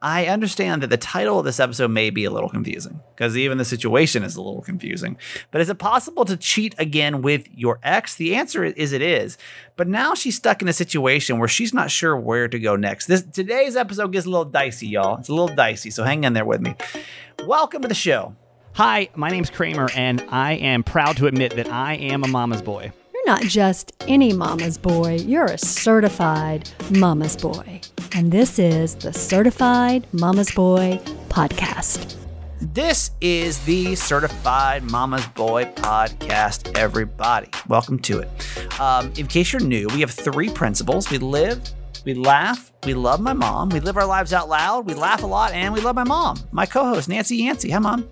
I understand that the title of this episode may be a little confusing because even the situation is a little confusing. But is it possible to cheat again with your ex? The answer is it is. But now she's stuck in a situation where she's not sure where to go next. This today's episode gets a little dicey, y'all. It's a little dicey, so hang in there with me. Welcome to the show. Hi, my name's Kramer, and I am proud to admit that I am a mama's boy. You're not just any mama's boy, you're a certified mama's boy. And this is the Certified Mama's Boy podcast. This is the Certified Mama's Boy podcast, everybody. Welcome to it. Um, in case you're new, we have three principles we live, we laugh, we love my mom, we live our lives out loud, we laugh a lot, and we love my mom. My co host, Nancy Yancey. Hi, mom.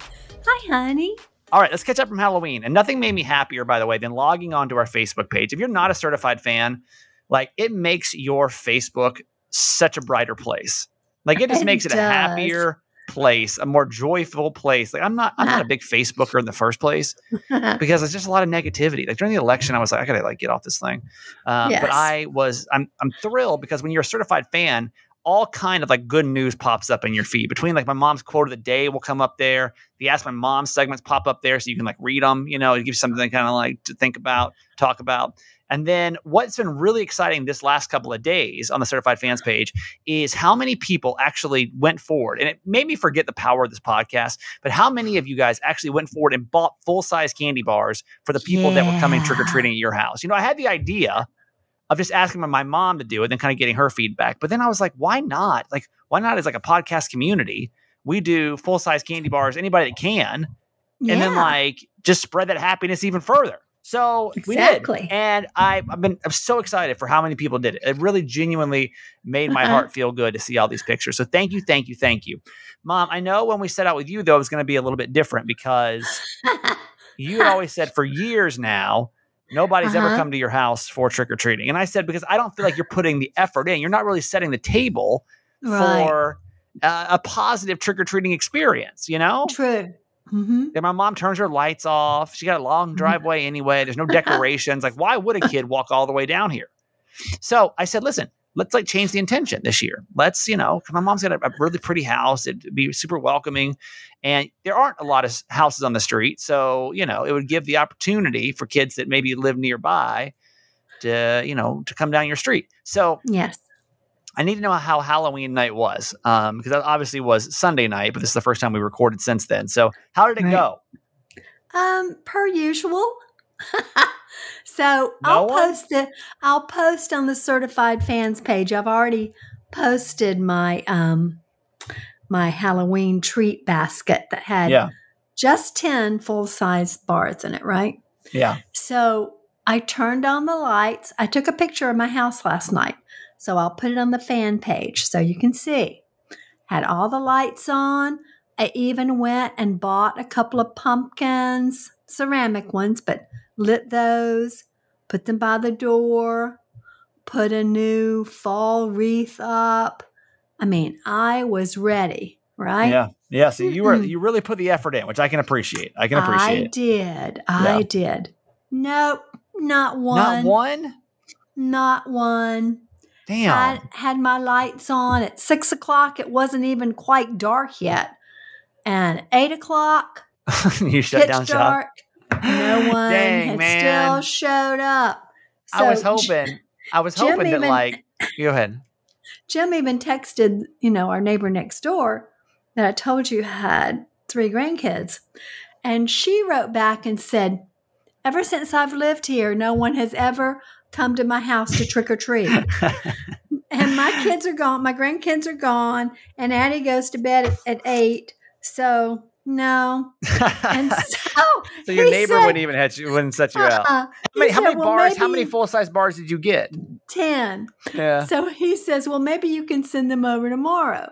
Hi, honey. All right, let's catch up from Halloween. And nothing made me happier, by the way, than logging onto our Facebook page. If you're not a certified fan, like it makes your Facebook such a brighter place. Like it just It makes it a happier place, a more joyful place. Like I'm not I'm not a big Facebooker in the first place because it's just a lot of negativity. Like during the election, I was like, I gotta like get off this thing. Um, Yes. But I was I'm I'm thrilled because when you're a certified fan, all kind of like good news pops up in your feed. Between like my mom's quote of the day will come up there. The Ask My Mom segments pop up there, so you can like read them. You know, it gives you something kind of like to think about, talk about. And then what's been really exciting this last couple of days on the certified fans page is how many people actually went forward. And it made me forget the power of this podcast, but how many of you guys actually went forward and bought full size candy bars for the people that were coming trick or treating at your house? You know, I had the idea of just asking my- mom to do it, then kind of getting her feedback. But then I was like, why not? Like, why not as like a podcast community? We do full size candy bars, anybody that can, and then like just spread that happiness even further. So Exactly. we did, and I, I've been I'm so excited for how many people did it. It really genuinely made my Uh-huh. heart feel good to see all these pictures. So thank you, thank you, thank you, Mom. I know when we set out with you though, it was going to be a little bit different because you had always said for years now nobody's ever Uh-huh. come to your house for trick or treating, and I said because I don't feel like you're putting the effort in. You're not really setting the table right. for uh, a positive trick or treating experience. You know. True. hmm And my mom turns her lights off. She got a long Mm-hmm. driveway anyway. There's no decorations. like, why would a kid walk all the way down here? So I said, listen, let's like change the intention this year. Let's, you know, my mom's got a, a really pretty house. It'd be super welcoming. And there aren't a lot of houses on the street. So, you know, it would give the opportunity for kids that maybe live nearby to, you know, to come down your street. So Yes. I need to know how Halloween night was. Um, because that obviously was Sunday night, but this is the first time we recorded since then. So how did it Right. go? Um, per usual. so No I'll one? post it. I'll post on the certified fans page. I've already posted my um my Halloween treat basket that had Yeah. just ten full size bars in it. Right. Yeah. So I turned on the lights. I took a picture of my house last night. So I'll put it on the fan page so you can see. Had all the lights on. I even went and bought a couple of pumpkins, ceramic ones, but lit those, put them by the door, put a new fall wreath up. I mean, I was ready, right? Yeah. Yeah. So you were you really put the effort in, which I can appreciate. I can appreciate I did. I Yeah. did. Nope, not one. Not one? Not one. Damn. I had my lights on at six o'clock. It wasn't even quite dark yet. And eight o'clock, you shut down shop. dark. No one Dang, had man. still showed up. I was hoping. I was Jim hoping that even- like go ahead. Jim even texted, you know, our neighbor next door that I told you had three grandkids. And she wrote back and said, Ever since I've lived here, no one has ever come to my house to trick or treat. and my kids are gone. My grandkids are gone. And Addie goes to bed at, at eight. So, no. And so, so your neighbor said, wouldn't even you, wouldn't set you out. Uh-uh. How uh-uh. Many, how said, many "Well, bars? How many full size bars did you get? 10. Yeah. So he says, Well, maybe you can send them over tomorrow.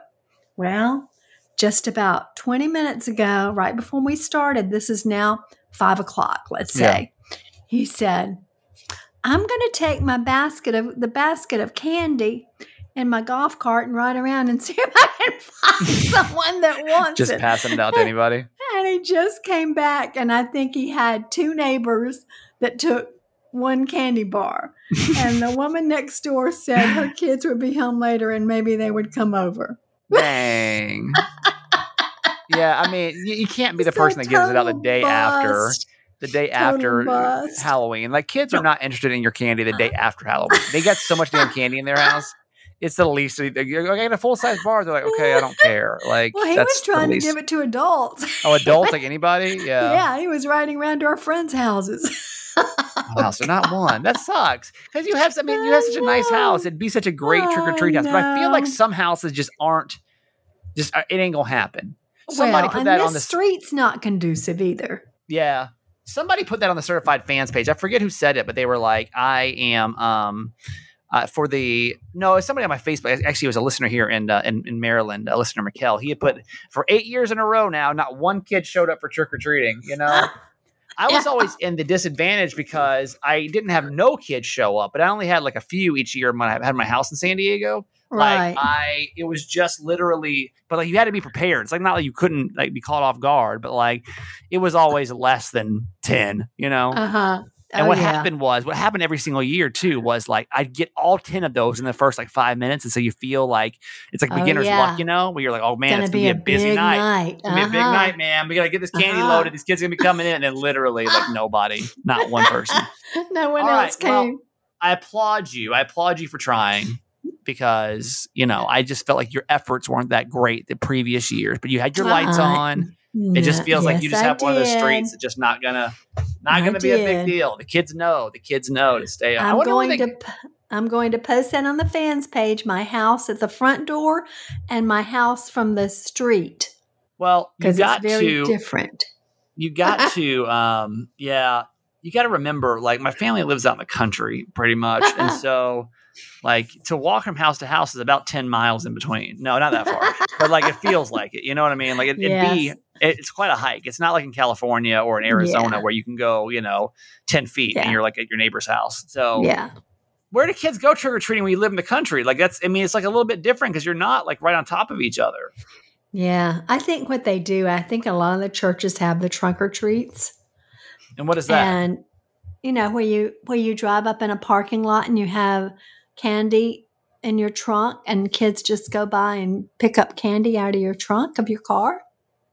Well, just about 20 minutes ago, right before we started, this is now five o'clock, let's say. He said, I'm going to take my basket of the basket of candy and my golf cart and ride around and see if I can find someone that wants Just it. Just passing it out to anybody. And he just came back, and I think he had two neighbors that took one candy bar. and the woman next door said her kids would be home later and maybe they would come over. Dang. yeah, I mean, you, you can't be the It's person that gives it out the day after. The day Total after bust. Halloween. Like kids are not interested in your candy the day after Halloween. They got so much damn candy in their house. It's the least. You're like, I got a full size bar. They're like, okay, I don't care. Like, Well, he that's was trying to give it to adults. Oh, adults like anybody? Yeah. yeah, he was riding around to our friends' houses. Wow, so not one. That sucks. Because you have, I mean, you have such a nice house. It'd be such a great trick or treat I house. But I feel like some houses just aren't. Just uh, it ain't gonna happen. Somebody well, put that on the street's not conducive either. Yeah. Somebody put that on the certified fans page. I forget who said it, but they were like, I am um uh, for the no, somebody on my Facebook. Actually, was a listener here in uh, in, in Maryland, a listener Mikkel. He had put for eight years in a row now, not one kid showed up for trick or treating. You know, I was always in the disadvantage because I didn't have no kids show up, but I only had like a few each year when I had my house in San Diego. Right. Like I, it was just literally, but like you had to be prepared. It's like not like you couldn't like be caught off guard, but like it was always less than ten, you know. uh huh. And what happened was, what happened every single year too was like I'd get all ten of those in the first like five minutes, and so you feel like it's like Oh, beginner's yeah. luck, you know, where you're like, oh man, gonna it's gonna be, a busy night. night. It's gonna be a big Uh-huh. night, man. We gotta get this candy Uh-huh. loaded. These kids are gonna be coming in, and then literally like nobody, not one person. no one All right, else well, came. I applaud you. I applaud you for trying because you know I just felt like your efforts weren't that great the previous years, but you had your lights Uh, on. It just feels like you just I have one of those streets that's just not gonna not gonna be a big deal. The kids know. The kids know to stay. I'm going they- to. I'm going to post that on the fans page. My house at the front door, and my house from the street Well, you because got it's very to different. you got to um yeah you got to remember like my family lives out in the country pretty much and so like to walk from house to house is about 10 miles in between no not that far but like it feels like it you know what i mean like it, it'd be Yes. It's quite a hike it's not like in california or in arizona Yeah. where you can go you know 10 feet and you're like at your neighbor's house so Yeah. where do kids go trick-or-treating when you live in the country like that's i mean it's like a little bit different because you're not like right on top of each other Yeah. I think what they do, I think a lot of the churches have the trunk or treats. and what is that And you know, where you where you drive up in a parking lot and you have candy in your trunk and kids just go by and pick up candy out of your trunk of your car.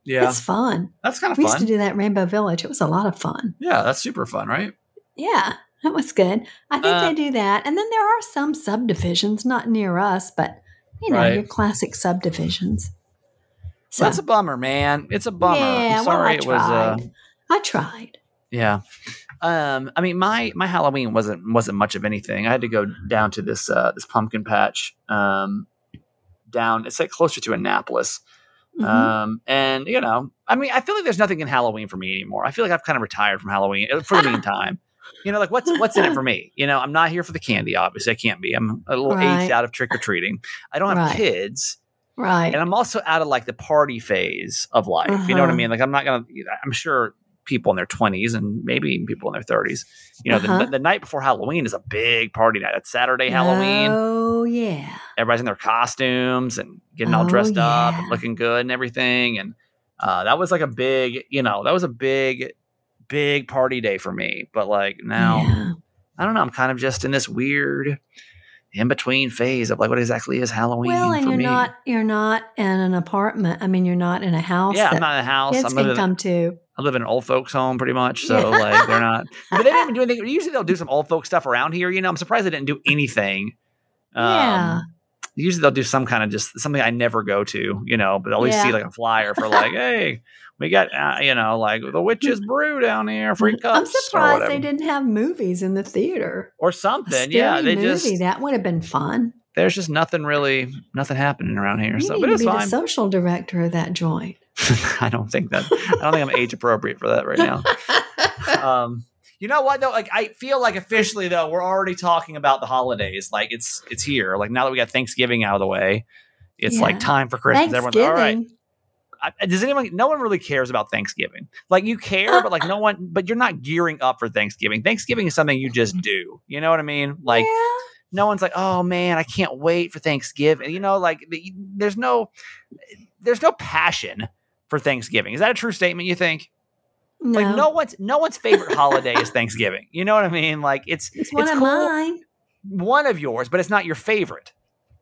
Yeah It's fun. that's kind of fun. We used to do that Rainbow Village. It was a lot of fun. yeah that's super fun right Yeah, that was good. I think Uh, they do that. And then there are some subdivisions, not near us, but you know, Right. your classic subdivisions. So That's a bummer, man. It's a bummer. Yeah, I'm well, sorry I it was uh tried. I tried. yeah. Um I mean my my Halloween wasn't wasn't much of anything. I had to go down to this uh this pumpkin patch um down it's like closer to Annapolis. Mhm. Um and you know, I mean I feel like there's nothing in Halloween for me anymore. I feel like I've kind of retired from Halloween uh, for the meantime. You know, like what's what's in it for me? You know, I'm not here for the candy, obviously. I can't be. I'm a little Right. aged out of trick or treating. I don't have Right. kids right. and I'm also out of like the party phase of life. You know what I Uh-huh. mean? Like I'm not gonna. I'm sure people in their 20s and maybe even people in their 30s. You know, Uh-huh. the, the night before Halloween is a big party night. It's Saturday Halloween. Oh yeah. Everybody's in their costumes and getting all Oh, dressed up and looking good and everything. And uh, that was like a big, you know, that was a big, big party day for me. But like now, Yeah. I don't know. I'm kind of just in this weird in between phase of like what exactly is Halloween Well, and you're me. not you're not in an apartment. I mean, you're not in a house. yeah, I'm not in a house. kids I'm can living, come to. I live in an old folks home pretty much. So Yeah. like they're not but they didn't even do anything. Usually they'll do some old folks stuff around here. You know, I'm surprised they didn't do anything. Um, Yeah. Usually they'll do some kind of just something I never go to, you know, but I always see like a flyer for like, hey, we got, uh, you know, like the witch's brew down here, free cups. I'm surprised they didn't have movies in the theater. Or something. Yeah. They movie just, that would have been fun. there's just nothing really, nothing happening around here. You so, need but to it's be fine. the social director of that joint. I don't think that, I don't think I'm age appropriate for that right now. um you know what though like i feel like officially though we're already talking about the holidays like it's it's here like now that we got thanksgiving out of the way it's Yeah. like time for christmas everyone's all right. I, does anyone no one really cares about thanksgiving like you care but like no one but you're not gearing up for thanksgiving thanksgiving is something you just do you know what i mean like yeah. no one's like oh man i can't wait for thanksgiving you know like there's no there's no passion for thanksgiving is that a true statement you think no, like no one's no one's favorite holiday is Thanksgiving. You know what I mean? Like it's it's one it's of cool- mine. one of yours, but it's not your favorite.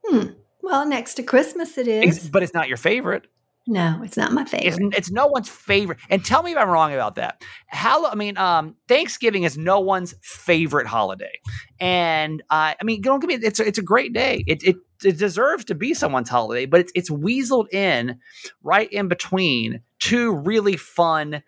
Hmm. Well, next to Christmas it is, Ex- but it's not your favorite. No, it's not my It's, favorite. it's no one's favorite. And tell me if I'm wrong about that. How I mean, um, Thanksgiving is no one's favorite holiday, and uh, I mean, don't give me. It's a, it's a great day. It, it it deserves to be someone's holiday, but it's it's weaseled in right in between two really fun,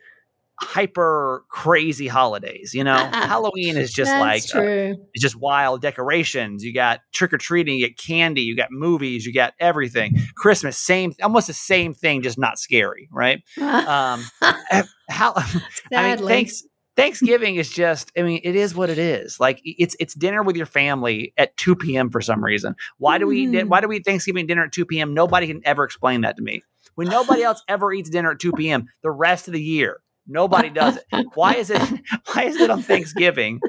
hyper crazy holidays. You know, Halloween is just That's like uh, it's just wild decorations. You got trick or treating, you get candy, you got movies, you got everything. Christmas, same, almost the same thing, just not scary, right? Um, how, I mean, Sadly. thanks. Thanksgiving is just, I mean, it is what it is. Like it's it's dinner with your family at 2 p.m. for some reason. Why do we eat Mm. why do we eat Thanksgiving dinner at 2 p.m.? Nobody can ever explain that to me. When nobody else ever eats dinner at 2 p.m. the rest of the year, nobody does it. Why is it why is it on Thanksgiving?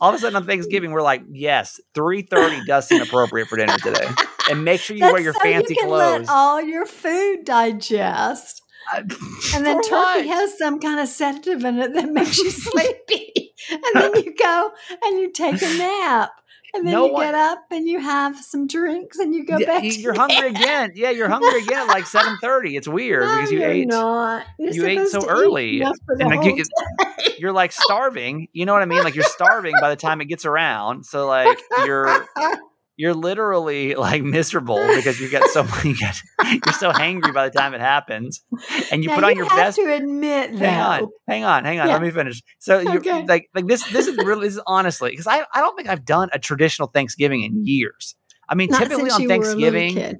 All of a sudden on Thanksgiving, we're like, yes, 3:30 does seem appropriate for dinner today. And make sure you wear your so fancy you can clothes. Let all your food digest. Uh, And then turkey what? has some kind of sedative in it that makes you sleepy. and then you go and you take a nap. And then No you one- get up and you have some drinks and you go Yeah, back. you're hungry bed. again. Yeah, you're hungry again at like 7:30. It's weird No, because you you're ate Not. You're you ate so early. enough for the and like you, you're like starving. You know what I mean? Like you're starving by the time it gets around. So like you're you're literally like miserable because you get so you get you're so hangry by the time it happens, and you Now, put on you your have best. to admit though. Hang on, hang on, hang on. Yeah. Let me finish. So you Okay. like like this. This is really this is honestly because I I don't think I've done a traditional Thanksgiving in years. I mean, Not typically since on you were a little Thanksgiving, yeah.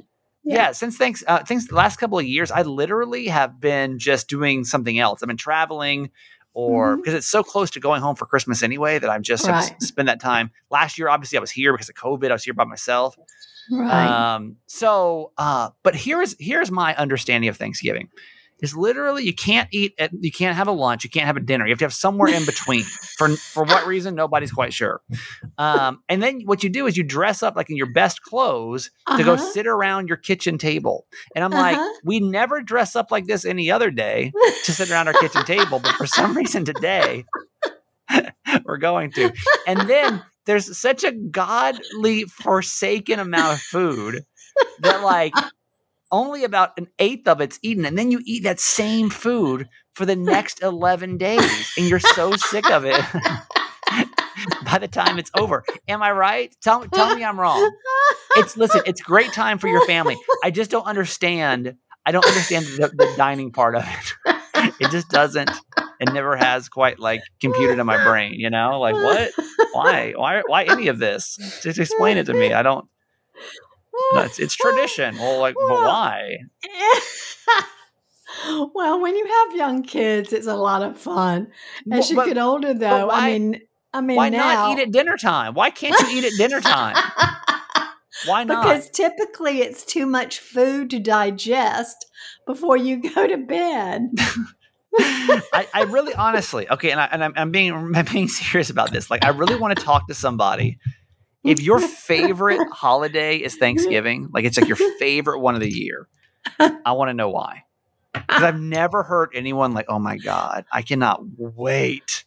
Yeah. since thanks uh, thanks the last couple of years, I literally have been just doing something else. I've been traveling or Mhm. because it's so close to going home for Christmas anyway that I've just Right. spend that time. Last year, obviously, I was here because of COVID. I was here by myself. Right. Um, so, uh, but here's here's my understanding of Thanksgiving. Is literally you can't eat at, you can't have a lunch, you can't have a dinner. You have to have somewhere in between. for for what reason, nobody's quite sure. Um, and then what you do is you dress up like in your best clothes to go Uh-huh. sit around your kitchen table. And I'm like, Uh-huh. we never dress up like this any other day to sit around our kitchen table, but for some reason today we're going to. And then there's such a godly forsaken amount of food that like only about an eighth of it's eaten, and then you eat that same food for the next eleven days, and you're so sick of it. By the time it's over, am I right? Tell tell me I'm wrong. It's listen, it's great time for your family. I just don't understand. I don't understand the, the dining part of it. It just doesn't. It never has quite like computed in my brain. You know, like what? Why? Why? Why any of this? Just explain it to me. I don't. No, it's, tradition. Well, like, but why? well, when you have young kids, it's a lot of fun. As you But get older, though, why- I mean, I mean, why now, not eat at dinner time? Why can't you eat at dinner time? Why not? because typically it's too much food to digest before you go to bed. I, I really honestly okay, and, I, and I'm, I'm being I'm being serious about this. Like, I really want to talk to somebody. If your favorite holiday is Thanksgiving, like it's like your favorite one of the year, I want to know why. Because I've never heard anyone like, "Oh my god, I cannot wait!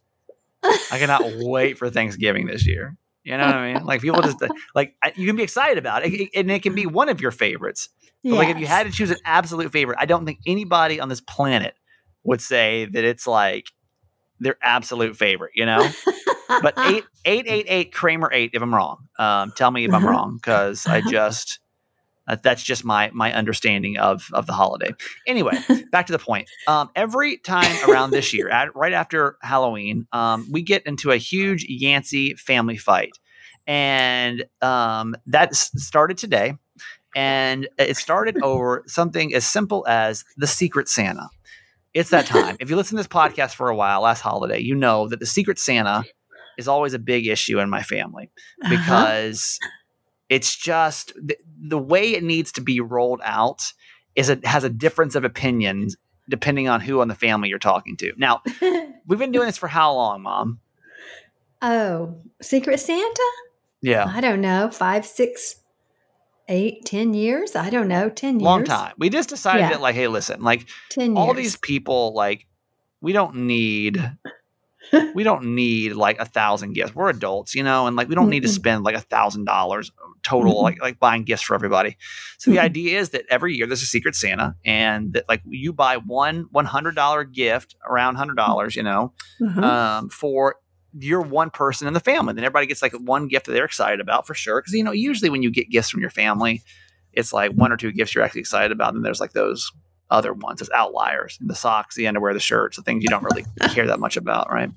I cannot wait for Thanksgiving this year." You know what I mean? Like people just uh, like you can be excited about it, and it can be one of your favorites. But like if you had to choose an absolute favorite, I don't think anybody on this planet would say that it's like their absolute favorite, you know? But eight eight eight eight Kramer eight, if I'm wrong. Um, tell me if I'm wrong, because I just uh, that's just my my understanding of of the holiday. Anyway, back to the point. Um, every time around this year, at, right after Halloween, um, we get into a huge Yancey family fight, and um, that started today and it started over something as simple as the Secret Santa. It's that time. if you listen to this podcast for a while, last holiday, you know that the Secret Santa is always a big issue in my family Uh-huh. because it's just the, the way it needs to be rolled out is it has a difference of opinions depending on who on the family you're talking to. Now, we've been doing this for how long, Mom? oh, Secret Santa? Yeah, I don't know, five, six, eight, ten years? I don't know, ten years. long time. We just decided Yeah. that, like, hey, listen, like Ten all these people like we don't need we don't need like a thousand gifts. We're adults, you know, and like we don't need to spend like a thousand dollars total, like like buying gifts for everybody. So the idea is that every year there's a secret Santa, and that like you buy one one hundred dollar gift, around hundred dollars, you know, Uh-huh. um, for your one person in the family. Then everybody gets like one gift that they're excited about for sure. Because you know, usually when you get gifts from your family, it's like one or two gifts you're actually excited about, and there's like those other ones, as outliers, the socks, the underwear, the shirts, the things you don't really care that much about, right?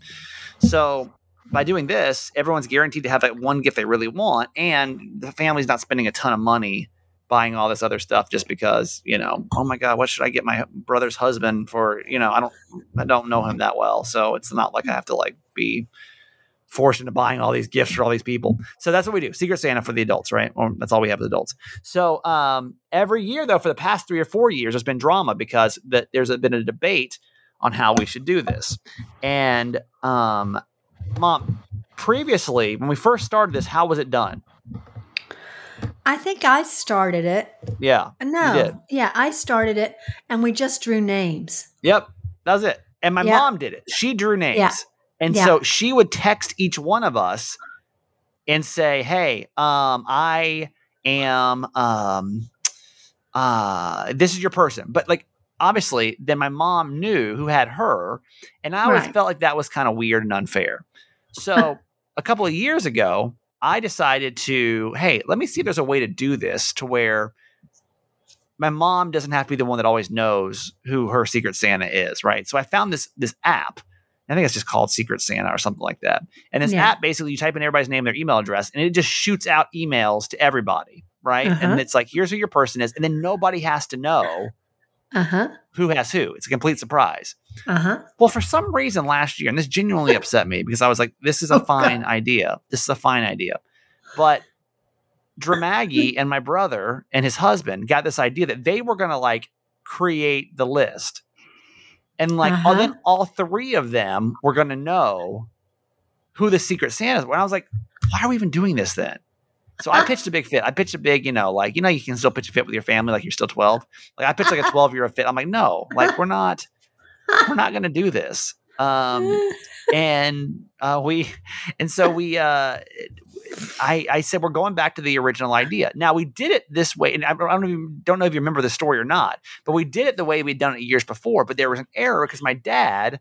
So by doing this, everyone's guaranteed to have that one gift they really want, and the family's not spending a ton of money buying all this other stuff just because you know oh my god what should i get my brother's husband for you know i don't i don't know him that well so it's not like i have to like be forced into buying all these gifts for all these people so that's what we do secret santa for the adults right or that's all we have as adults so um every year though for the past three or four years there's been drama because that there's a, been a debate on how we should do this and um mom previously when we first started this how was it done I think I started it. yeah. No, yeah, I started it, and we just drew names. Yep, that was it. And my Yeah. mom did it. She drew names. Yeah. And Yeah. so she would text each one of us and say, "Hey, um I am um uh this is your person." But like obviously then my mom knew who had her, and I always Right. felt like that was kind of weird and unfair. So a couple of years ago, I decided to, hey, let me see if there's a way to do this to where my mom doesn't have to be the one that always knows who her secret Santa is, right? So I found this this app. I think it's just called Secret Santa or something like that. And this Yeah. app basically you type in everybody's name, their email address, and it just shoots out emails to everybody, right? Uh-huh. And it's like, here's who your person is, and then nobody has to know Uh huh. who has who. It's a complete surprise. Uh huh. Well, for some reason last year, and this genuinely upset me because I was like, this is a Oh, fine idea. This is a fine idea. But Dramaggy and my brother and his husband got this idea that they were going to like create the list. And like, oh, Uh-huh. then all three of them were going to know who the secret Santa were. And I was like, why are we even doing this then? So I pitched a big fit. I pitched a big, you know, like, you know, you can still pitch a fit with your family, like you're still 12. Like I pitched like a 12 year old fit. I'm like, no, like we're not, we're not going to do this. Um, and uh, we, and so we, uh, I, I said we're going back to the original idea. Now we did it this way, and I, don't even don't know if you remember the story or not, but we did it the way we'd done it years before. But there was an error because my dad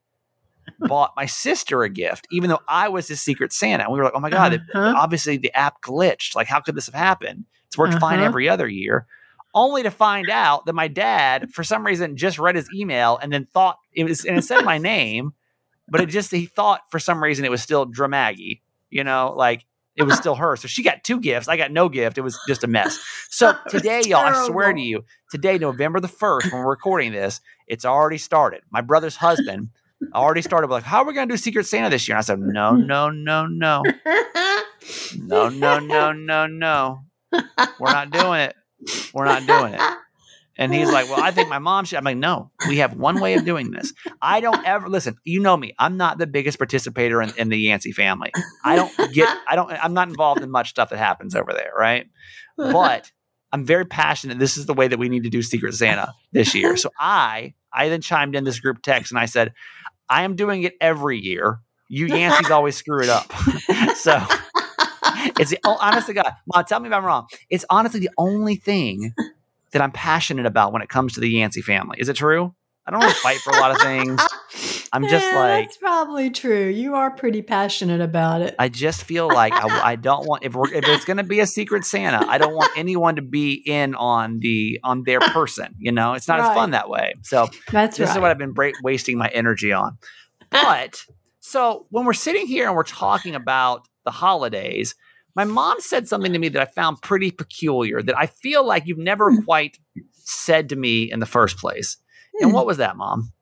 bought my sister a gift, even though I was his secret Santa. And we were like, oh my god, Uh-huh. obviously the app glitched. Like, how could this have happened? It's worked fine Uh-huh. every other year. Only to find out that my dad, for some reason, just read his email and then thought it was, and it said my name, but it just he thought for some reason it was still Dramaggy, you know, like it was still her. So she got two gifts. I got no gift. It was just a mess. So today, y'all, I swear to you, today, November the 1st, when we're recording this, it's already started. My brother's husband already started like, how are we going to do Secret Santa this year? And I said, no, no, no, no. No, no, no, no, no. We're not doing it. We're not doing it. And he's like, Well, I think my mom should. I'm like, No, we have one way of doing this. I don't ever listen. You know me. I'm not the biggest participator in, in the Yancey family. I don't get, I don't, I'm not involved in much stuff that happens over there, right? But I'm very passionate. This is the way that we need to do Secret Santa this year. So I, I then chimed in this group text and I said, I am doing it every year. You Yanceys always screw it up. so it's the oh, honest to God, Mom, tell me if I'm wrong. It's honestly the only thing that I'm passionate about when it comes to the Yancey family. Is it true? I don't really fight for a lot of things. I'm just Yeah, like that's probably true. You are pretty passionate about it. I just feel like I, I don't want if, we're, if it's going to be a secret Santa, I don't want anyone to be in on the on their person. You know, it's not as fun that way. So That's this right. is what I've been wasting my energy on. But so when we're sitting here and we're talking about the holidays, my mom said something to me that I found pretty peculiar that I feel like you've never Hmm. quite said to me in the first place. And Hmm. what was that, mom?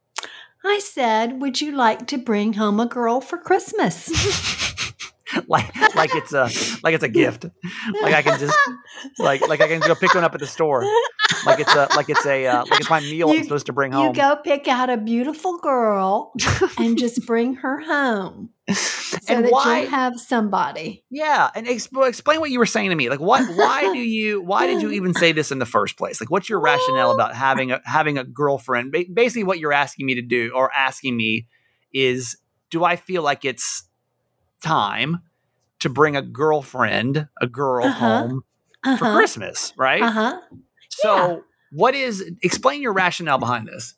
I said, "Would you like to bring home a girl for Christmas?" like like it's a like it's a gift. Like I can just like like I can go pick one up at the store. Like it's a like it's a uh, like it's my meal I'm supposed to bring home. you go pick out a beautiful girl and just bring her home so and that why? you'll have somebody. Yeah, and exp- explain what you were saying to me. Like, what? Why do you? Why did you even say this in the first place? Like, what's your rationale about having a having a girlfriend? Ba- basically, what you're asking me to do or asking me is do I feel like it's time to bring a girlfriend, a girl Uh-huh. home for Uh-huh. Christmas, right? Uh-huh. So, Yeah. what is explain your rationale behind this?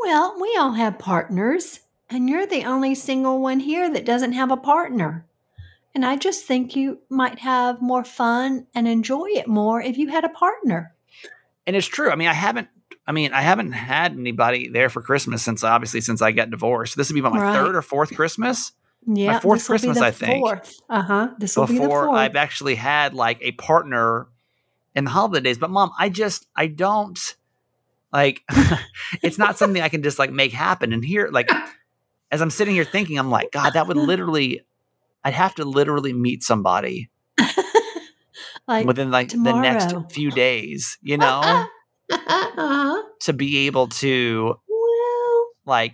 Well, we all have partners, and you're the only single one here that doesn't have a partner. And I just think you might have more fun and enjoy it more if you had a partner. And it's true. I mean, I haven't I mean, I haven't had anybody there for Christmas since obviously since I got divorced. This would be about my Right. third or fourth Christmas Yeah, fourth this'll be Christmas, I think. Fourth. Uh huh. This will be the before fourth. I've actually had like a partner in the holidays. But mom, I just I don't like it's not something I can just like make happen. And here, like as I'm sitting here thinking, I'm like, God, that would literally I'd have to literally meet somebody like within like the next few days, you know, uh-huh. to be able to Well, like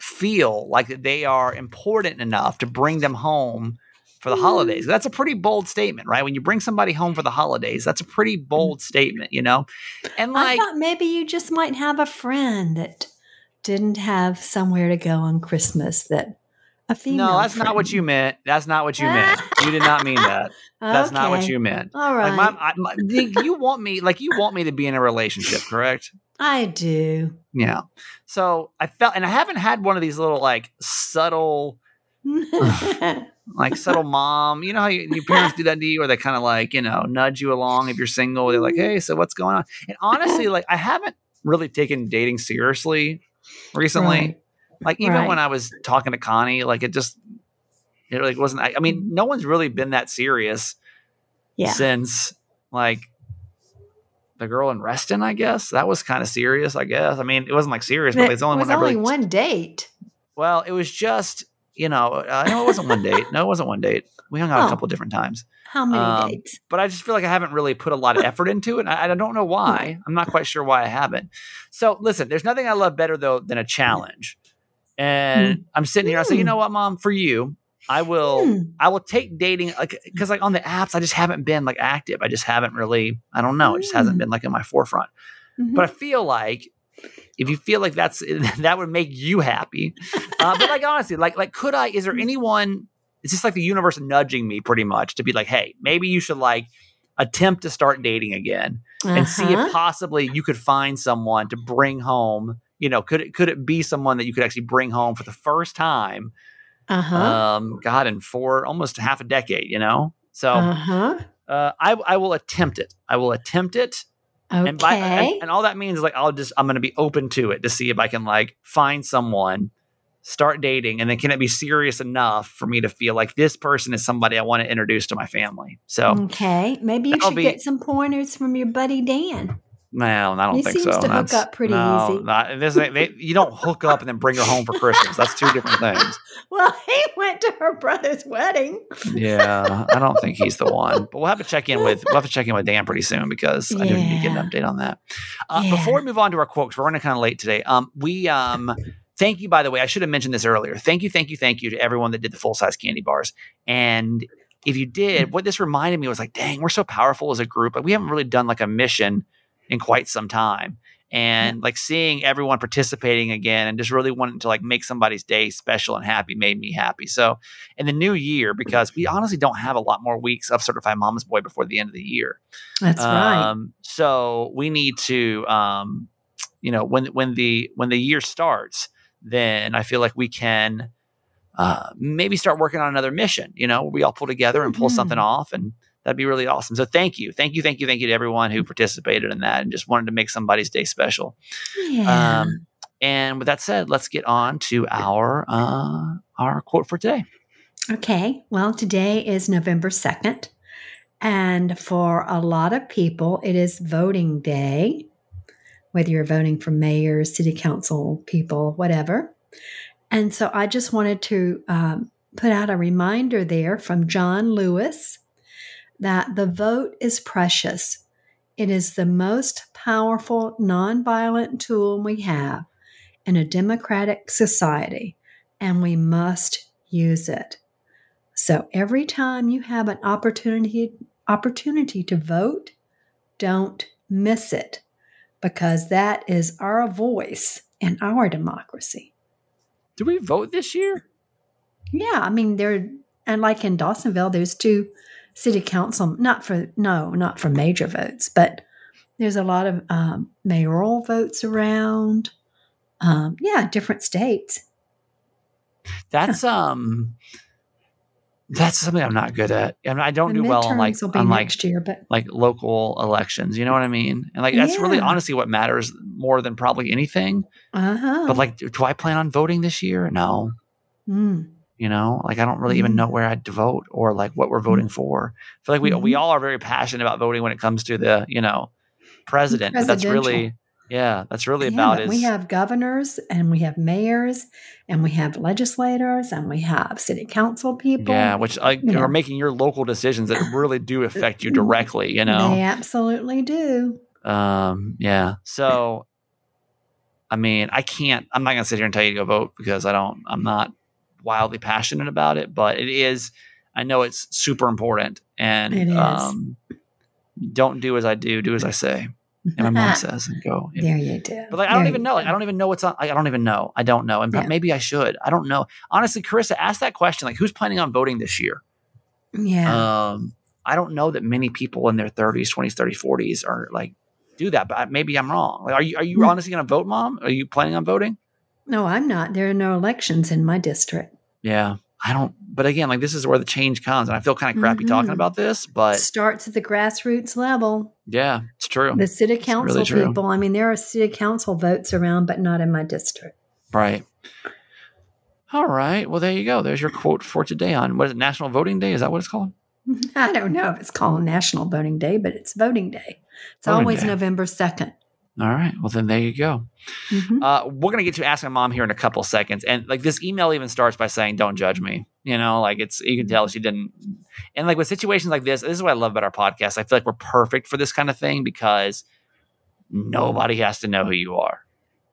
feel like that they are important enough to bring them home for the Mm. holidays. That's a pretty bold statement, right? When you bring somebody home for the holidays, that's a pretty bold statement, you know? And like, I thought maybe you just might have a friend that didn't have somewhere to go on Christmas that a female. no, that's not what you meant. That's not what you meant. You did not mean that. That's not what you meant. All right. Like my, I, my, you want me like you want me to be in a relationship, correct? I do. Yeah. So I felt, and I haven't had one of these little like subtle, like subtle mom. You know how you, your parents do that to you, where they kind of like you know nudge you along if you're single. They're like, hey, so what's going on? And honestly, like I haven't really taken dating seriously recently. Right. Like even Right. when I was talking to Connie, like it just it like wasn't. I, I mean, no one's really been that serious yeah. since like the girl in Reston. I guess that was kind of serious. I guess. I mean, it wasn't like serious, but But it's the only it was one only really one date. well, it was just, you know, uh, no, it wasn't one date. No, it wasn't one date. We hung out a Oh. couple different times, How many Um, dates? but I just feel like I haven't really put a lot of effort into it. And I, I don't know why. I'm not quite sure why I haven't. So listen, there's nothing I love better though than a challenge. And I'm sitting here. I say, you Mm. know what, mom? For you, I will. Hmm. I will take dating like because like on the apps, I just haven't been like active. I just haven't really. I don't know. It just hasn't Mm. been like in my forefront. Mhm. But I feel like if you feel like that's that would make you happy. Uh, but like honestly, like like could I? Is there anyone? It's just like the universe nudging me pretty much to be like, hey, maybe you should like attempt to start dating again and see Uh-huh. if possibly you could find someone to bring home. You know, could it could it be someone that you could actually bring home for the first time? Uh-huh. Um, God, in four almost half a decade. You know, so uh-huh. uh, I I will attempt it. I will attempt it. Okay. And by and, and all that means is like I'll just I'm gonna be open to it to see if I can like find someone, start dating, and then can it be serious enough for me to feel like this person is somebody I want to introduce to my family. So okay. Maybe you should be- get some pointers from your buddy Dan. Well, I don't He think seems so. to hook up pretty no, easy. not- this they- you don't hook up and then bring her home for Christmas. That's two different things. Well, he went to her brother's wedding. Yeah, I don't think he's the one. But we'll have to check in with we'll have to check in with Dan pretty soon because I do need to get an update on that. Uh, Yeah. Before we move on to our quotes, we're running kind of late today. Um, we um, thank you by the way. I should have mentioned this earlier. Thank you, thank you, thank you to everyone that did the full size candy bars. And if you did, what this reminded me was like, dang, we're so powerful as a group. Like we haven't really done like a mission in quite some time. And like seeing everyone participating again and just really wanting to like make somebody's day special and happy made me happy. So in the new year, because we honestly don't have a lot more weeks of certified mama's boy before the end of the year. That's right. Um, so we need to, um, you know, when when the when the year starts, then I feel like we can uh, maybe start working on another mission. You know, we all pull together and pull Mhm. something off, and that'd be really awesome. So thank you, thank you, thank you, thank you to everyone who participated in that and just wanted to make somebody's day special. Yeah. Um, and with that said, let's get on to our uh, our quote for today. Okay. Well, today is November 2nd. And for a lot of people, it is voting day, whether you're voting for mayor, city council people, whatever. And so I just wanted to um, put out a reminder there from John Lewis that the vote is precious. It is the most powerful nonviolent tool we have in a democratic society, and we must use it. So every time you have an opportunity opportunity to vote, don't miss it because that is our voice in our democracy. Do we vote this year? Yeah, I mean there and like in Dawsonville, there's two city council, not for no, not for major votes, but there's a lot of um, mayoral votes around. Um, yeah, different states. That's um, that's something I'm not good at. I mean, I don't The do well on like on like year, but like local elections. You know what I mean? And like that's really honestly what matters more than probably anything. uh huh. But like, do, do I plan on voting this year? No. mm, You know, like I don't really even Mm. know where I'd vote or like what we're voting for. I feel like we we Mhm. all are very passionate about voting when it comes to the you know president. That's really yeah, that's really yeah, about it we have governors and we have mayors and we have legislators and we have city council people. yeah, which like you know. are making your local decisions that really do affect you directly. You know, They absolutely do. Um, yeah. So, I mean, I can't. I'm not gonna sit here and tell you to go vote because I don't. I'm not wildly passionate about it, but it is. I know it's super important, and It is. um, don't do as I do, do as I say. And my mom says, and go. There you do. But like, I don't even know. Like. I don't even know what's on. Like, I don't even know. I don't know, and Yeah. maybe I should. I don't know. Honestly, Carissa, ask that question. Like, who's planning on voting this year? Yeah. Um, I don't know that many people in their 30s, 20s, 30s, 40s are like do that, but maybe I'm wrong. Like, are you are you Hmm. honestly going to vote, Mom? Are you planning on voting? No, I'm not. There are no elections in my district. Yeah, I don't. But again, like this is where the change comes, and I feel kind of crappy talking Mhm. about this, but starts at the grassroots level. yeah, it's true. The city really council true. people. I mean, there are city council votes around, but not in my district. Right. All right. Well, there you go. There's your quote for today on what is it? National Voting Day? Is that what it's called? I don't know if it's called National Voting Day, but it's voting day. It's Voting always day. November 2nd. All right. Well, then there you go. Mhm. Uh, we're gonna get to ask my mom here in a couple seconds, and like this email even starts by saying, "Don't judge me." You know, like it's you can tell she didn't. And like with situations like this, this is what I love about our podcast. I feel like we're perfect for this kind of thing because nobody has to know who you are.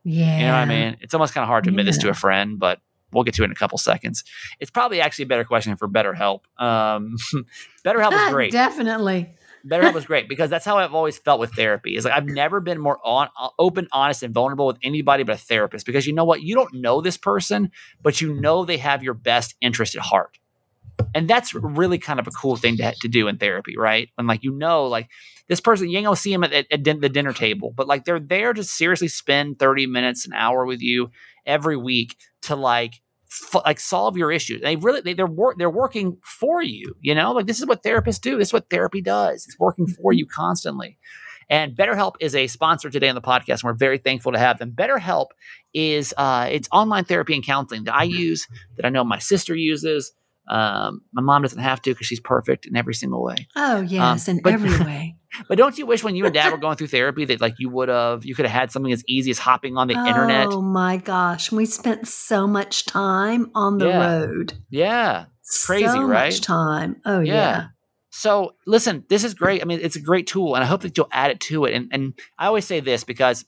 Yeah. You know what I mean? It's almost kind of hard to admit this to a friend, but we'll get to it in a couple seconds. It's probably actually a better question for BetterHelp. Um, BetterHelp is great. Definitely. BetterHelp was great because that's how I've always felt with therapy. Is like I've never been more on, uh, open, honest, and vulnerable with anybody but a therapist because you know what? You don't know this person, but you know they have your best interest at heart, and that's really kind of a cool thing to to do in therapy, right? When like you know, like this person, you ain't gonna see them at, at, at the dinner table, but like they're there to seriously spend thirty minutes, an hour with you every week to like f- like solve your issues. They really they, they're wor- they're working for you. You know, like this is what therapists do. This is what therapy does. It's working for you constantly. And BetterHelp is a sponsor today on the podcast, and we're very thankful to have them. BetterHelp is uh, it's online therapy and counseling that I use, that I know my sister uses. Um, my mom doesn't have to because she's perfect in every single way. Oh, yes, in Um, but- every way. But don't you wish when you and Dad were going through therapy that like you would have you could have had something as easy as hopping on the internet? Oh, my gosh. We spent so much time on the Yeah. road. Yeah, crazy, so right? much time. Oh, Yeah. yeah. So listen, this is great. I mean, it's a great tool, and I hope that you'll add it to it. And and I always say this because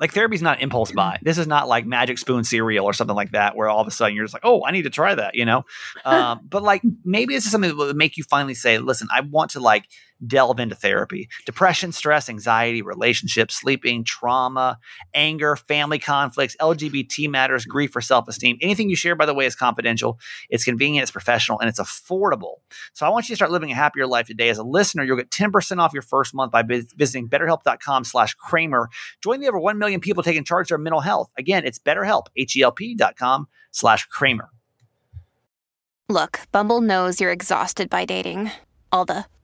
like therapy is not impulse buy. This is not like magic spoon cereal or something like that, where all of a sudden you're just like, oh, I need to try that, you know. Um, but like maybe this is something that will make you finally say, listen, I want to like delve into therapy. Depression, stress, anxiety, relationships, sleeping, trauma, anger, family conflicts, LGBT matters, grief or self-esteem. Anything you share, by the way, is confidential. It's convenient, it's professional, and it's affordable. So I want you to start living a happier life today. As a listener, you'll get 10% off your first month by visiting betterhelp.com slash Kramer. Join the over 1 million people taking charge of their mental health. Again, it's betterhelp, H-E-L-P dot com slash Kramer. Look, Bumble knows you're exhausted by dating. All the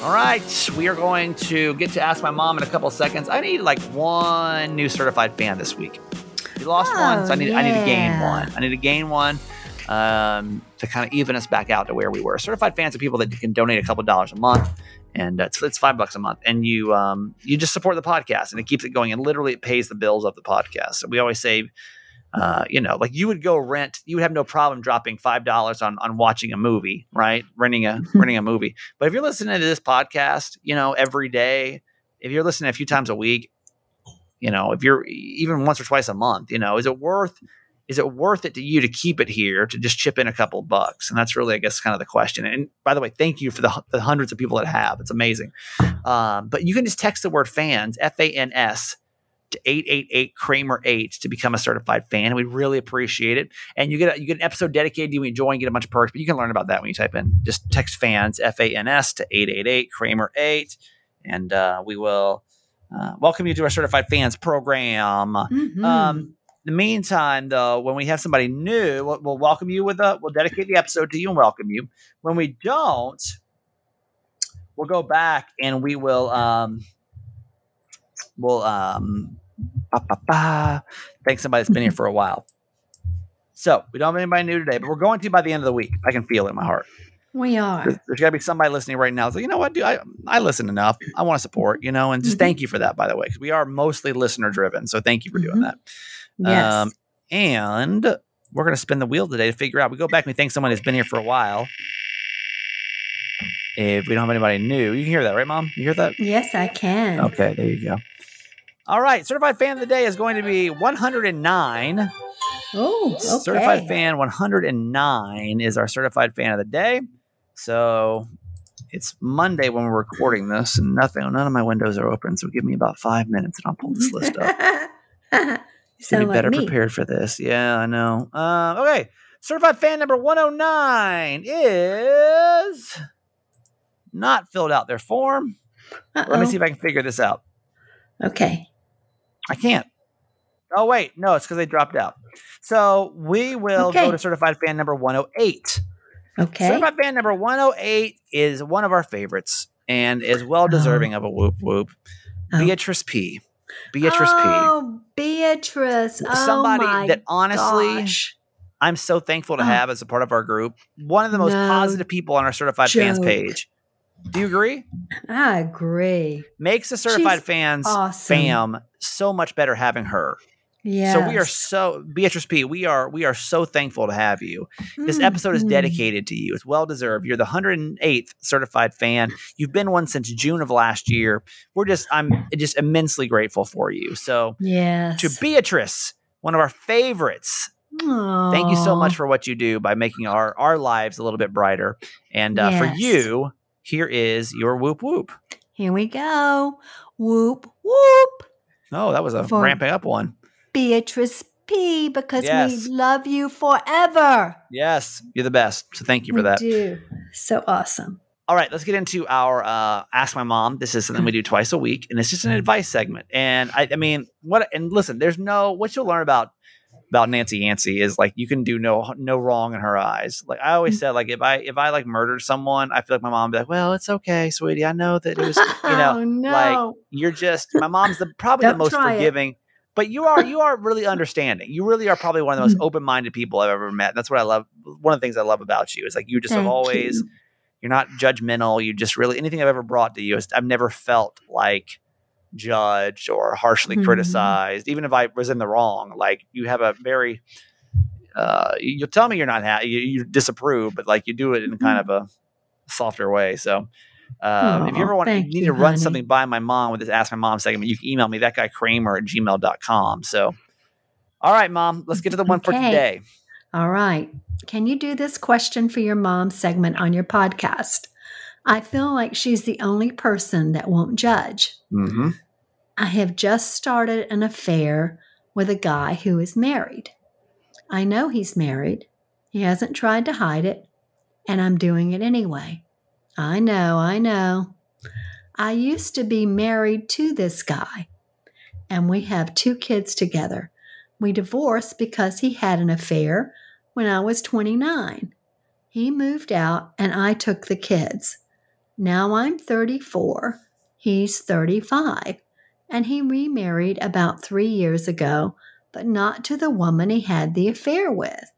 All right, we are going to get to ask my mom in a couple seconds. I need like one new certified fan this week. We lost one, so I need I need to gain one. I need to gain one um, to kind of even us back out to where we were. Certified fans are people that can donate a couple dollars a month, and it's, it's five bucks a month, and you um, you just support the podcast, and it keeps it going, and literally it pays the bills of the podcast. So we always say uh, you know, like you would go rent, you would have no problem dropping five dollars on on watching a movie, right? Renting a renting a movie. But if you're listening to this podcast, you know, every day, if you're listening a few times a week, you know, if you're even once or twice a month, you know, is it worth is it worth it to you to keep it here to just chip in a couple bucks? And that's really, I guess, kind of the question. And by the way, thank you for the, the hundreds of people that have. It's amazing. Um, but you can just text the word fans, F A N S, to 888 Kramer 8 to become a certified fan. And We really appreciate it. And you get a, you get an episode dedicated to you enjoy and get a bunch of perks, but you can learn about that when you type in just text fans F A N S to 888 Kramer 8 and uh, we will uh, welcome you to our certified fans program. Mhm. Um, in the meantime, though, when we have somebody new, we'll, we'll welcome you with a we'll dedicate the episode to you and welcome you. When we don't, we'll go back and we will um we'll um ba, ba, ba, thank somebody that's been here for a while. So we don't have anybody new today, but we're going to by the end of the week. I can feel it in my heart. we are. There's, there's got to be somebody listening right now. It's like, you know what, dude, I, I listen enough. I want to support, you know, and just Mhm. thank you for that, by the way, because we are mostly listener driven. So thank you for doing Mhm. that. Yes. Um, and we're going to spin the wheel today to figure out. We go back and we thank someone who's been here for a while. If we don't have anybody new, you can hear that, right, Mom? You hear that? yes, I can. Okay, there you go. All right, certified fan of the day is going to be 109. Oh, okay. Certified fan 109 is our certified fan of the day. So it's Monday when we're recording this, and nothing, none of my windows are open. So give me about five minutes, and I'll pull this list up. you to be like better me. prepared for this. Yeah, I know. Uh, okay, certified fan number 109 is not filled out their form. Let me see if I can figure this out. Okay. I can't. Oh wait, no, it's because they dropped out. So we will go to certified fan number 108. Okay. Certified fan number 108 is one of our favorites and is well oh. deserving of a whoop whoop. Oh. Beatrice P. Beatrice P. oh, Beatrice. P. Oh, Somebody that honestly gosh. I'm so thankful to Oh. have as a part of our group. One of the most No positive people on our certified fans page. Do you agree? I agree. Makes the certified She's fans awesome. fam so much better having her. Yeah. So we are so Beatrice P. We are we are so thankful to have you. This episode is Mm-hmm. dedicated to you. It's well deserved. You're the 108th certified fan. You've been one since June of last year. We're just I'm just immensely grateful for you. So Yes. to Beatrice, one of our favorites, thank you so much for what you do by making our our lives a little bit brighter. And uh, for you, here is your whoop whoop. Here we go. Whoop whoop. Oh, that was a For- ramping up one. Beatrice P. Because Yes. we love you forever. Yes, you're the best. So thank you for we that. do. So awesome. All right, let's get into our uh, Ask My Mom. This is something we do twice a week, and it's just an advice segment. And I, I mean, what? And listen, there's no what you'll learn about about Nancy Yancey is like you can do no no wrong in her eyes. Like I always said, like if I if I like murdered someone, I feel like my mom would be like, well, it's okay, sweetie. I know that it was you know oh, no. like you're just my mom's the probably the most try it. forgiving but you are you are really understanding you really are probably one of the most Mm. open-minded people i've ever met that's what i love one of the things i love about you is like you just have always you. you're not judgmental you just really anything i've ever brought to you is i've never felt like judged or harshly Mhm. criticized even if i was in the wrong like you have a very uh you'll tell me you're not happy you, you disapprove but like you do it in kind of a softer way so um, if you ever want to need you, to run honey. something by my mom with this Ask My Mom segment, you can email me that guy Kramer at gmail.com. So, all right, mom, let's get to the one for today. All right. Can you do this question for your mom segment on your podcast? I feel like she's the only person that won't judge. Mm-hmm. I have just started an affair with a guy who is married. I know he's married. He hasn't tried to hide it, and I'm doing it anyway. I know, I know. I used to be married to this guy, and we have two kids together. We divorced because he had an affair when I was 29. He moved out, and I took the kids. Now I'm 34. He's 35 and he remarried about three years ago, but not to the woman he had the affair with.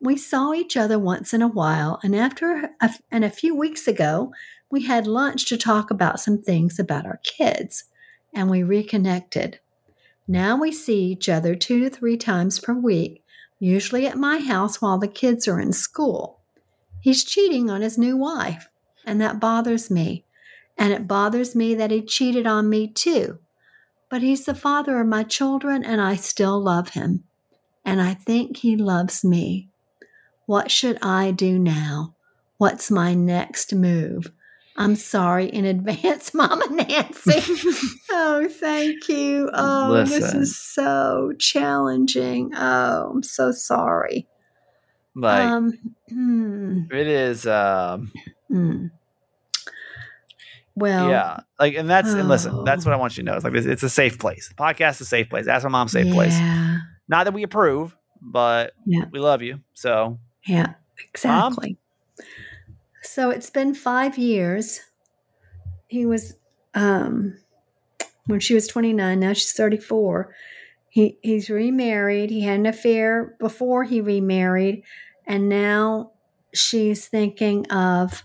We saw each other once in a while, and after a, and a few weeks ago, we had lunch to talk about some things about our kids, and we reconnected. Now we see each other two to three times per week, usually at my house while the kids are in school. He's cheating on his new wife, and that bothers me. And it bothers me that he cheated on me too. But he's the father of my children, and I still love him. And I think he loves me. What should I do now? What's my next move? I'm sorry in advance, Mama Nancy. oh, thank you. Oh, this is so challenging. Oh, I'm so sorry. Like um, hmm, it is. Um, hmm. Well, yeah. Like, and that's and listen. Oh. That's what I want you to know. It's like it's, it's a safe place. The podcast is a safe place. That's my mom's safe place. yeah, Not that we approve, but Yeah. we love you. So Yeah, exactly. So it's been five years. He was um when she was 29, now she's 34. He he's remarried. He had an affair before he remarried, and now she's thinking of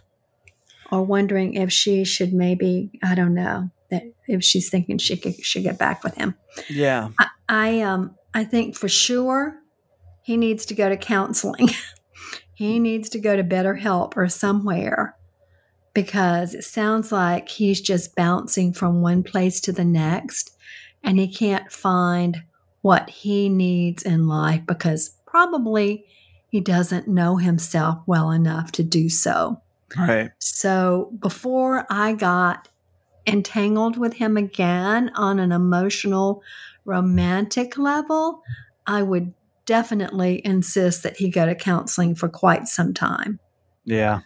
or wondering if she should maybe, I don't know, that if she's thinking she could should get back with him. yeah, I, I um I think for sure he needs to go to counseling. he needs to go to BetterHelp or somewhere because it sounds like he's just bouncing from one place to the next and he can't find what he needs in life because probably he doesn't know himself well enough to do so. Right. So before I got entangled with him again on an emotional, romantic level, I would definitely insist that he go to counseling for quite some time Yeah,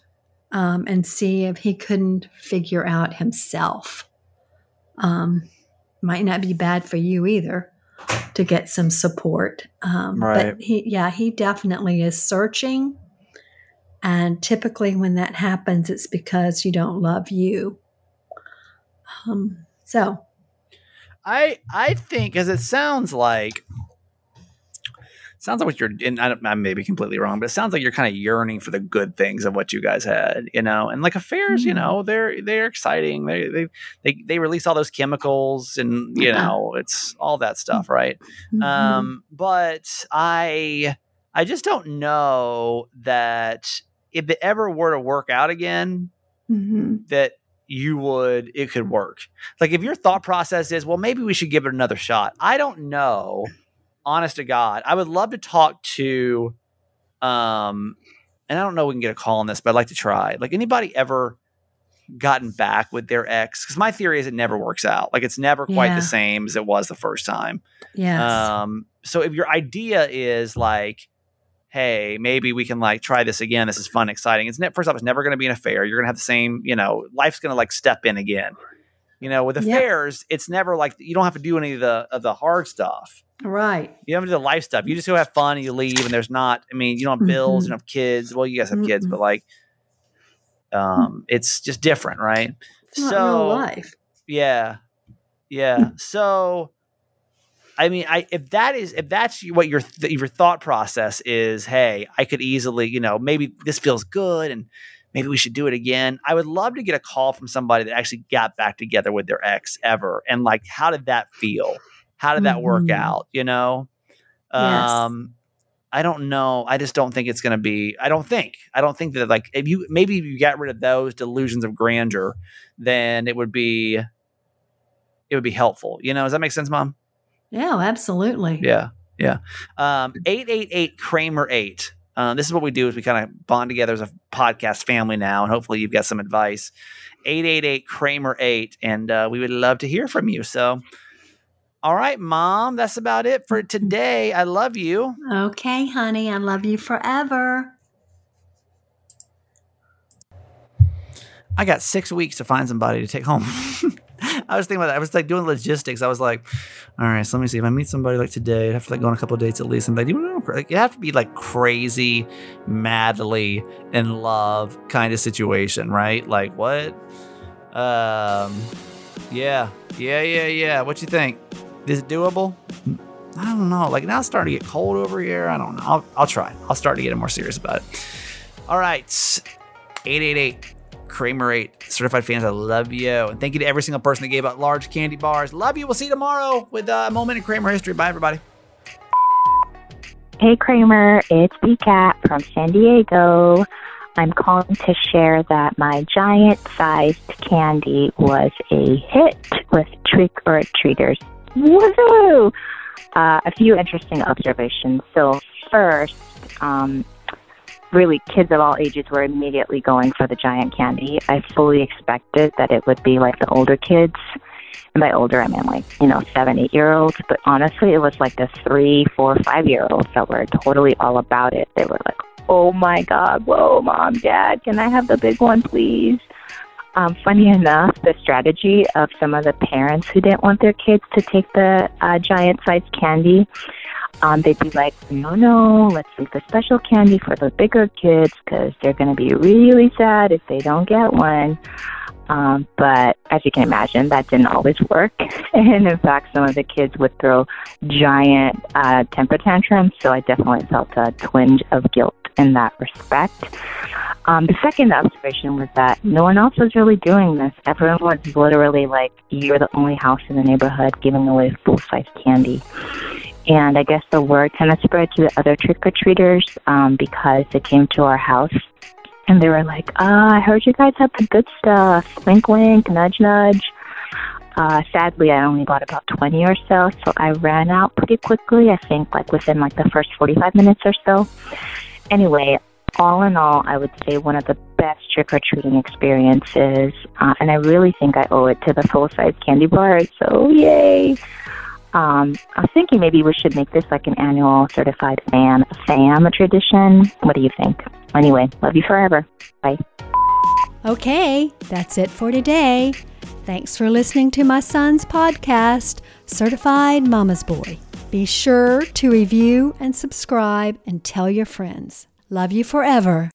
um, and see if he couldn't figure out himself. Um, might not be bad for you either to get some support. Um, Right. But he, yeah, he definitely is searching. And typically, when that happens, it's because you don't love you. Um, so, I I think because it sounds like sounds like what you're and I, I may be completely wrong, but it sounds like you're kind of yearning for the good things of what you guys had, you know. And like affairs, you Mhm. know, they're they're exciting. They they they they release all those chemicals and you know it's all that stuff, right? mhm. Um, but I I just don't know that if it ever were to work out again, Mhm. that you would it could work. Like if your thought process is, well, maybe we should give it another shot. I don't know. Honest to God, I would love to talk to um and I don't know if we can get a call on this, but I'd like to try. Like anybody ever gotten back with their ex? Because my theory is it never works out. Like it's never quite Yeah. the same as it was the first time. Yeah. Um, so if your idea is like, hey, maybe we can like try this again. This is fun, exciting. It's ne- first off, it's never going to be an affair. You're going to have the same, you know, life's going to like step in again. You know, with Yep. affairs, it's never like you don't have to do any of the of the hard stuff. right. You don't have to do the life stuff. You just go have fun and you leave, and there's not. I mean, you don't have bills, Mhm. you don't have kids. Well, you guys have kids, Mm-mm. but like, um, it's just different, right? It's so life. yeah. Yeah. So I mean, I if that is if that's what your th- your thought process is, hey, I could easily, you know, maybe this feels good and maybe we should do it again. I would love to get a call from somebody that actually got back together with their ex ever and like how did that feel? How did that work Mhm. out, you know? Yes. Um I don't know. I just don't think it's going to be. I don't think. I don't think that like if you maybe if you got rid of those delusions of grandeur, then it would be it would be helpful. You know, does that make sense, Mom? Yeah, absolutely. Yeah, yeah. Um, eight eight eight Kramer eight. Uh, this is what we do: is we kind of bond together as a podcast family now, and hopefully you've got some advice. Eight eight eight Kramer eight, and uh, we would love to hear from you. So, all right, Mom, that's about it for today. I love you. Okay, honey, I love you forever. I got six weeks to find somebody to take home. I was thinking about that. I was like doing logistics. I was like, all right, so let me see. If I meet somebody like today, I'd have to like go on a couple of dates at least. And like, you know, like it have to be like crazy, madly in love kind of situation, right? Like what? Um, yeah, yeah, yeah, yeah. What you think? Is it doable? I don't know. Like now it's starting to get cold over here. I don't know. I'll, I'll try. I'll start to get more serious about it. All right. 888 Kramer 8 certified fans. I love you. And thank you to every single person that gave out large candy bars. Love you. We'll see you tomorrow with uh, a moment in Kramer history. Bye, everybody. Hey Kramer, it's B Cat from San Diego. I'm calling to share that my giant sized candy was a hit with trick or treaters. Woohoo! Uh, a few interesting observations. So, first, um, really, kids of all ages were immediately going for the giant candy. I fully expected that it would be like the older kids and by older, I mean like, you know, seven, eight year olds. But honestly, it was like the three, four, five year olds that were totally all about it. They were like, oh my God, whoa, mom, dad, can I have the big one, please? Um, funny enough, the strategy of some of the parents who didn't want their kids to take the uh, giant sized candy, um, they'd be like, no, no, let's leave the special candy for the bigger kids because they're going to be really sad if they don't get one. Um, but as you can imagine, that didn't always work. And in fact, some of the kids would throw giant uh, temper tantrums. So I definitely felt a twinge of guilt in that respect. Um, the second observation was that no one else was really doing this. Everyone was literally like, you're the only house in the neighborhood giving away full size candy. And I guess the word kind of spread to the other trick or treaters um, because they came to our house and they were like, uh, I heard you guys have the good stuff. Wink, wink, nudge, nudge. Uh, sadly, I only got about 20 or so, so I ran out pretty quickly. I think like within like the first 45 minutes or so. Anyway, all in all, I would say one of the best trick or treating experiences, uh, and I really think I owe it to the full size candy bar. So yay! Um, I was thinking maybe we should make this like an annual certified fan fam tradition. What do you think? Anyway, love you forever. Bye. Okay, that's it for today. Thanks for listening to my son's podcast, Certified Mama's Boy. Be sure to review and subscribe and tell your friends. Love you forever.